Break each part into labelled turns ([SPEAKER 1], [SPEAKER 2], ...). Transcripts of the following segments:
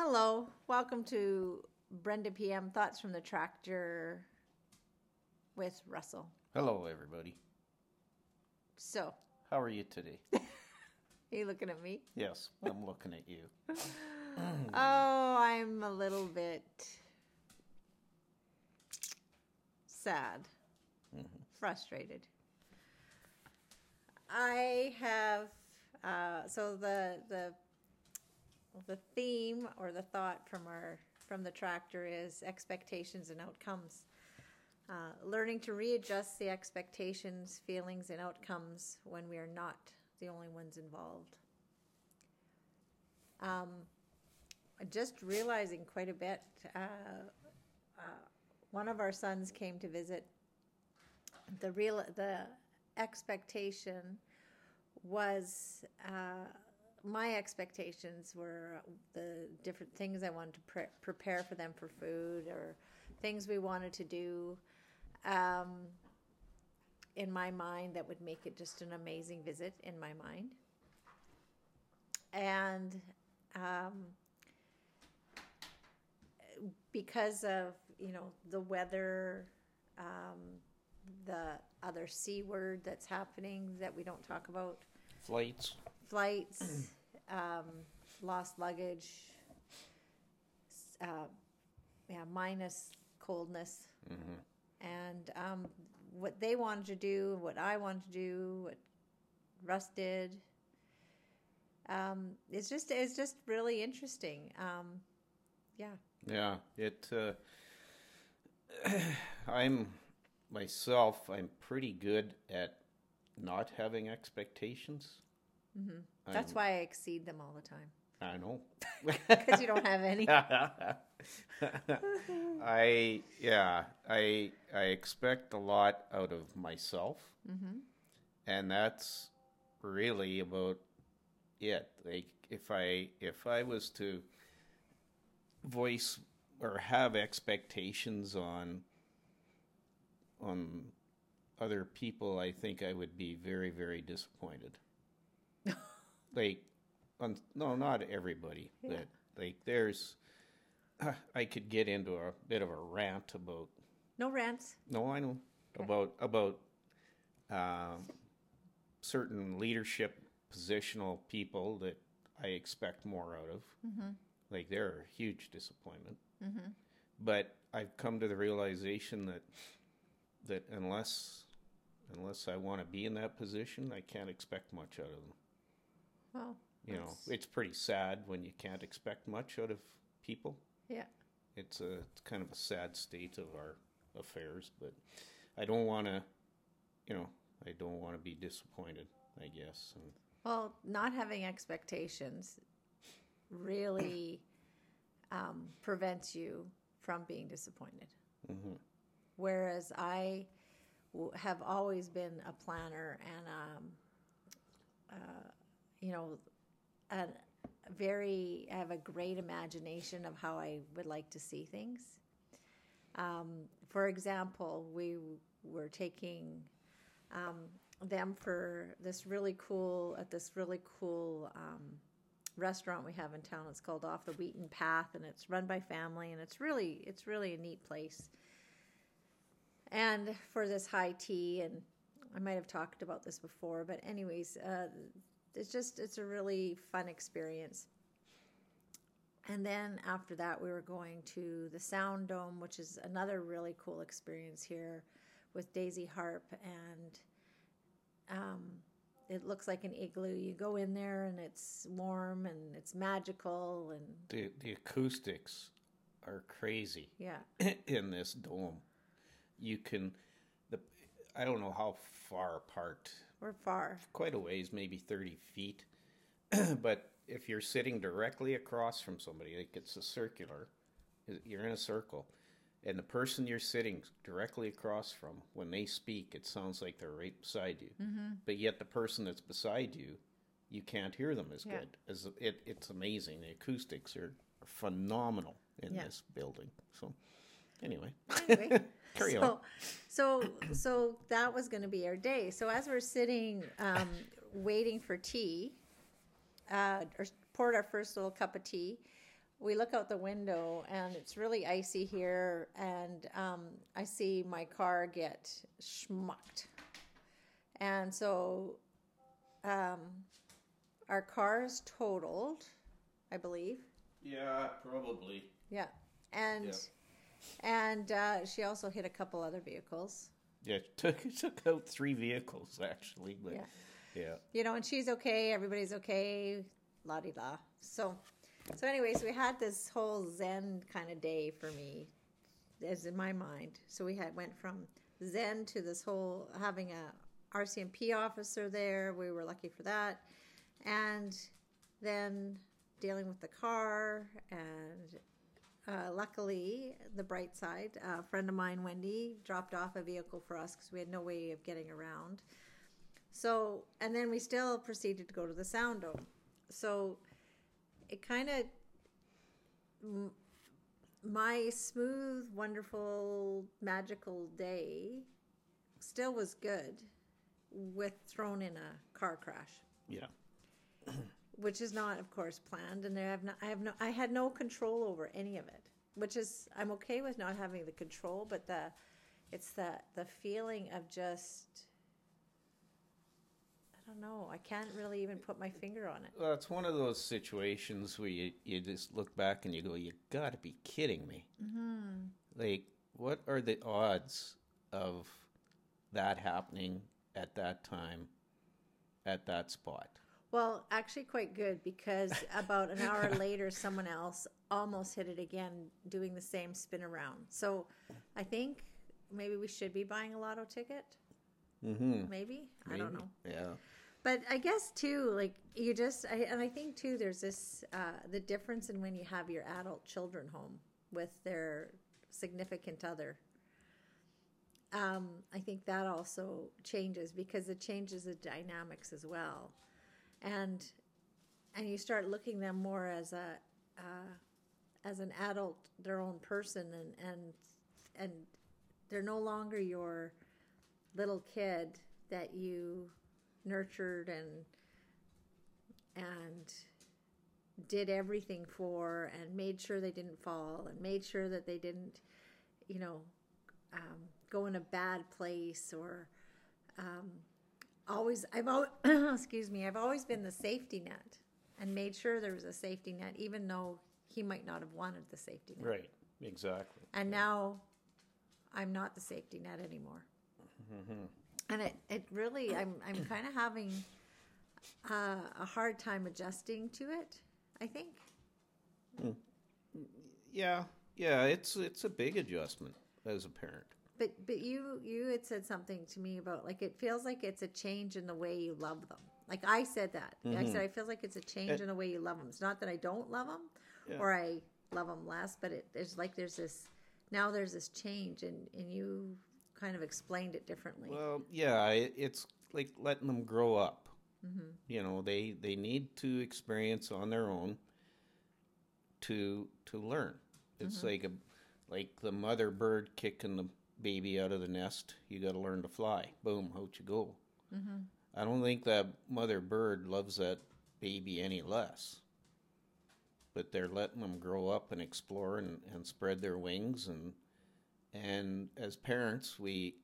[SPEAKER 1] Hello, welcome to Brenda PM Thoughts from the Tractor with Russell.
[SPEAKER 2] Hello, everybody.
[SPEAKER 1] So,
[SPEAKER 2] How are you today?
[SPEAKER 1] are you looking at me?
[SPEAKER 2] yes, I'm looking at you.
[SPEAKER 1] Oh, I'm a little bit sad, frustrated. I have uh, so the the the theme or the thought from our from the tractor is expectations and outcomes. Uh, learning to readjust the expectations, feelings, and outcomes when we are not the only ones involved. Um, just realizing quite a bit. Uh, uh, one of our sons came to visit. The real the expectation was uh, my expectations were the different things I wanted to pre- prepare for them for food or things we wanted to do. Um, in my mind, that would make it just an amazing visit in my mind. And um, because of you know the weather, um, the other c word that's happening that we don't talk about,
[SPEAKER 2] Flights.
[SPEAKER 1] Flights, um, lost luggage, s- uh, yeah, minus coldness, and um, what they wanted to do, what I wanted to do, what Russ did. Um, it's just it's just really interesting. Um, yeah.
[SPEAKER 2] Yeah, it. Uh, I'm myself. I'm pretty good at not having expectations. Mm-hmm.
[SPEAKER 1] That's why I exceed them all the time
[SPEAKER 2] I know.
[SPEAKER 1] because you don't have any.
[SPEAKER 2] I yeah. I I expect a lot out of myself, mm-hmm. and that's really about it. Like if I if I was to voice or have expectations on on other people, I think I would be very very disappointed. Like, on, no, not everybody, but like there's. I could get into a bit of a rant about
[SPEAKER 1] No rants.
[SPEAKER 2] no, I know about about um, certain leadership positional people that I expect more out of. Like they're a huge disappointment. But I've come to the realization that that unless unless I want to be in that position, I can't expect much out of them. You know, it's pretty sad when you can't expect much out of people
[SPEAKER 1] yeah.
[SPEAKER 2] it's a it's kind of a sad state of our affairs but i don't want to you know i don't want to be disappointed i guess and
[SPEAKER 1] Well, not having expectations really um, prevents you from being disappointed. Whereas I w- have always been a planner and, um, uh, you know, a very, I have a great imagination of how I would like to see things. Um, for example, we were taking um, them for this really cool at this really cool um, restaurant we have in town. It's called Off the Wheaten Path, and it's run by family, and it's really it's really a neat place. And for this high tea, and I might have talked about this before, but anyways, uh, it's just it's a really fun experience. And then after that, we were going to the Sound Dome, which is another really cool experience here with Daisy Harp. And um, it looks like an igloo. You go in there and it's warm and it's magical. And
[SPEAKER 2] the the acoustics are crazy
[SPEAKER 1] yeah,
[SPEAKER 2] in this dome you can i don't know how far apart
[SPEAKER 1] we're far.
[SPEAKER 2] quite a ways maybe 30 feet but if you're sitting directly across from somebody like it's a circular you're in a circle and the person you're sitting directly across from when they speak it sounds like they're right beside you mm-hmm. but yet the person that's beside you you can't hear them as
[SPEAKER 1] Yeah.
[SPEAKER 2] good as it, it's amazing the acoustics are, are phenomenal in
[SPEAKER 1] Yeah.
[SPEAKER 2] this building so anyway
[SPEAKER 1] Anyway,
[SPEAKER 2] Carry
[SPEAKER 1] so,
[SPEAKER 2] on.
[SPEAKER 1] so so that was going to be our day. So as we're sitting um, waiting for tea, uh, or poured our first little cup of tea, we look out the window and it's really icy here, and um, I see my car get schmucked. And so um, our car is totaled, I believe.
[SPEAKER 2] Yeah, probably.
[SPEAKER 1] Yeah. And
[SPEAKER 2] Yeah.
[SPEAKER 1] And uh, she also hit a couple other vehicles.
[SPEAKER 2] Yeah, took took out three vehicles actually, but
[SPEAKER 1] Yeah.
[SPEAKER 2] yeah.
[SPEAKER 1] you know, and she's okay, everybody's okay, la di la. So, so anyways, we had this whole Zen kind of day for me, as in my mind. So we had went from Zen to this whole having a RCMP officer there. We were lucky for that, and then dealing with the car and. Uh, luckily, the bright side, a friend of mine, Wendy, dropped off a vehicle for us because we had no way of getting around. So, and then we still proceeded to go to the sound dome. So, it kind of, my smooth, wonderful, magical day still was good with thrown in a car crash,
[SPEAKER 2] Yeah.
[SPEAKER 1] which is not, of course, planned. And I have no, I have no, I had no control over any of it, which is, I'm okay with not having the control, but the, it's the, the feeling of just, I don't know. I can't really even put my finger on it.
[SPEAKER 2] Well, it's one of those situations where you, you just look back and you go, "You got to be kidding me!" Mm-hmm. Like, what are the odds of that happening at that time, at that spot?
[SPEAKER 1] Well, actually, quite good because about an hour later, someone else almost hit it again, doing the same spin around. So, I think maybe we should be buying a lotto ticket.
[SPEAKER 2] Mm-hmm.
[SPEAKER 1] Maybe I don't know,
[SPEAKER 2] Yeah.
[SPEAKER 1] but I guess too, like you just, I, and I think too, there's this uh, the difference in when you have your adult children home with their significant other. Um, I think that also changes because it changes the dynamics as well, and and you start looking them more as a uh, as an adult, their own person, and and and they're no longer your little kid that you nurtured and and did everything for and made sure they didn't fall and made sure that they didn't you know um, go in a bad place or um, always i've always excuse me i've always been the safety net and made sure there was a safety net even though he might not have wanted the safety net
[SPEAKER 2] Right. Exactly.
[SPEAKER 1] and now I'm not the safety net anymore. And it, it really, I'm, I'm kind of having uh, a hard time adjusting to it. I think.
[SPEAKER 2] Yeah. Yeah. It's it's a big adjustment as a parent.
[SPEAKER 1] But but you you had said something to me about like it feels like it's a change in the way you love them. Like I said that. I said mm-hmm. I feel like it's a change in the way you love them. It's not that I don't love them
[SPEAKER 2] Yeah.
[SPEAKER 1] or I love them less, but it, there's like there's this now there's this change and and you kind of explained it differently.
[SPEAKER 2] Well, yeah, it, it's like letting them grow up. Mm-hmm. You know, they they need to experience on their own to to learn. It's mm-hmm. like a like the mother bird kicking the baby out of the nest. You got to learn to fly. Boom, out you go. Mm-hmm. I don't think that mother bird loves that baby any less. But they're letting them grow up and explore and, and spread their wings and and as parents we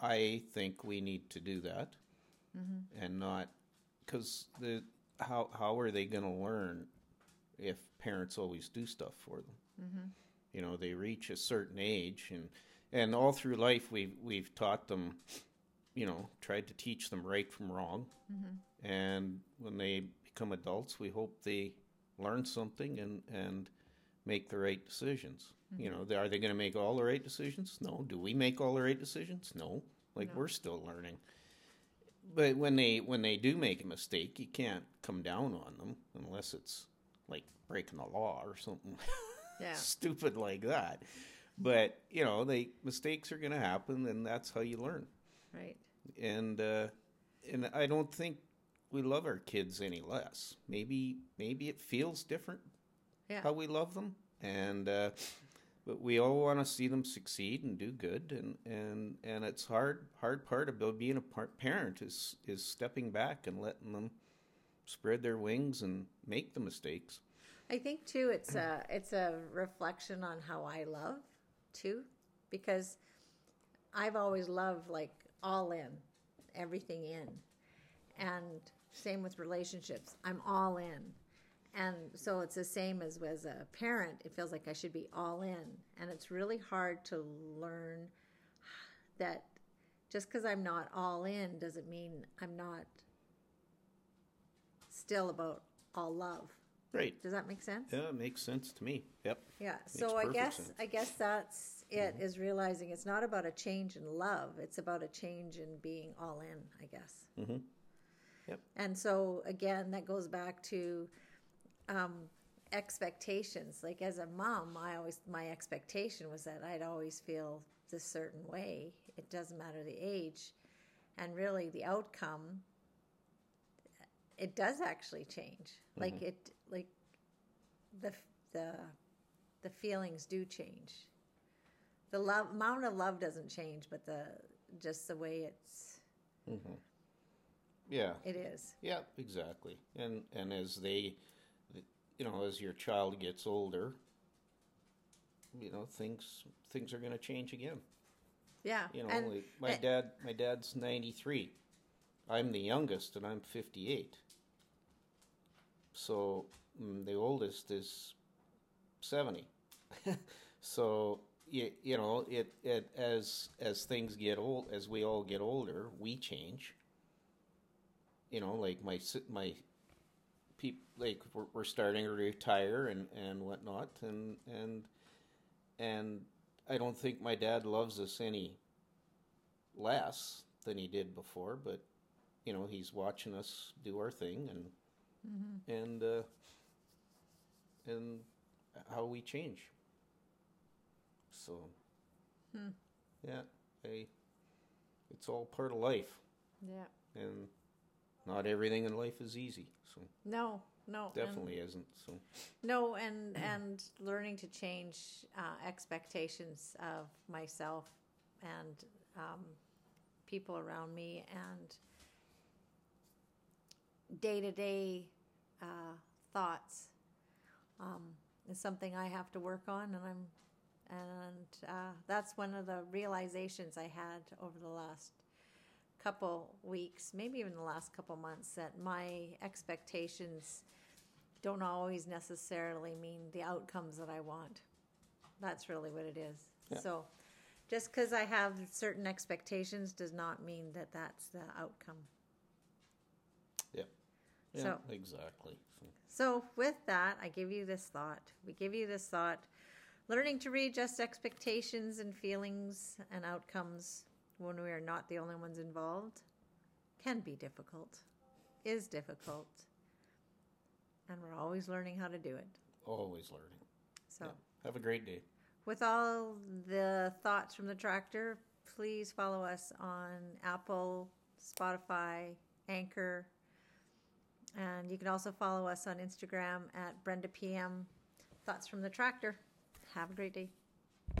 [SPEAKER 2] I think we need to do that, mm-hmm. and not because the how how are they going to learn if parents always do stuff for them? Mm-hmm. You know, they reach a certain age, and and all through life we've we've taught them, you know, tried to teach them right from wrong, mm-hmm. and when they become adults, we hope they learn something and and make the right decisions. Mm-hmm. You know, are they going to make all the right decisions? No. Do we make all the right decisions? No. Like we're still learning. But when they when they do make a mistake, you can't come down on them unless it's like breaking the law or something
[SPEAKER 1] Yeah.
[SPEAKER 2] stupid like that. But you know, they mistakes are going to happen, and that's how you learn.
[SPEAKER 1] Right.
[SPEAKER 2] And uh, and I don't think we love our kids any less. Maybe maybe it feels different
[SPEAKER 1] Yeah.
[SPEAKER 2] how we love them, and uh, but we all want to see them succeed and do good, and and and it's hard hard part about being a parent is is stepping back and letting them spread their wings and make the mistakes.
[SPEAKER 1] I think too it's a it's a reflection on how I love too because I've always loved like all in, everything in. And same with relationships. I'm all in. And so it's the same as as a parent, it feels like I should be all in. And it's really hard to learn that just because I'm not all in doesn't mean I'm not still about all love.
[SPEAKER 2] Right.
[SPEAKER 1] Does that make sense?
[SPEAKER 2] Yeah, it makes sense to me. Yep.
[SPEAKER 1] Yeah. So I guess
[SPEAKER 2] sense.
[SPEAKER 1] I guess that's it is realizing it's not about a change in love. It's about a change in being all in, I guess.
[SPEAKER 2] Mm-hmm. Yep.
[SPEAKER 1] And so again, that goes back to um, expectations. Like as a mom, I always my expectation was that I'd always feel this certain way. It doesn't matter the age, and really the outcome. It does actually change. Like it, like the the the feelings do change. The love amount of love doesn't change, but the just the way it's Mhm.
[SPEAKER 2] Yeah.
[SPEAKER 1] it is.
[SPEAKER 2] Yeah, exactly. And and as they, you know, as your child gets older, you know, things things are going to change again.
[SPEAKER 1] Yeah.
[SPEAKER 2] You know,
[SPEAKER 1] and,
[SPEAKER 2] like my
[SPEAKER 1] and-
[SPEAKER 2] dad, my dad's ninety three. I'm the youngest, and I'm fifty eight. So mm, the oldest is seventy. so you, you know, it, it as as things get old, as we all get older, we change. You know, like my my peop like we're, we're starting to retire and and whatnot, and and and I don't think my dad loves us any less than he did before, but you know he's watching us do our thing and and uh, and how we change. So yeah, I it's all part of life,
[SPEAKER 1] yeah.
[SPEAKER 2] and not everything in life is easy. So
[SPEAKER 1] No, no. and-
[SPEAKER 2] definitely isn't. So
[SPEAKER 1] no, and and learning to change uh, expectations of myself and um, people around me and day to day thoughts um, is something I have to work on, and I'm and uh, that's one of the realizations I had over the last couple weeks, maybe even the last couple months, that my expectations don't always necessarily mean the outcomes that I want. That's really what it is.
[SPEAKER 2] Yeah.
[SPEAKER 1] So, just because I have certain expectations does not mean that that's the outcome.
[SPEAKER 2] Yeah,
[SPEAKER 1] So-
[SPEAKER 2] exactly. So,
[SPEAKER 1] So, with that, I give you this thought. We give you this thought. Learning to readjust expectations and feelings and outcomes when we are not the only ones involved can be difficult, is difficult, and we're always learning how to do it.
[SPEAKER 2] always learning.
[SPEAKER 1] So,
[SPEAKER 2] Yeah. Have a great day.
[SPEAKER 1] with all the thoughts from the tractor, please follow us on Apple, Spotify, Anchor, and you can also follow us on Instagram at Brenda PM. Thoughts from the tractor. Have a great day.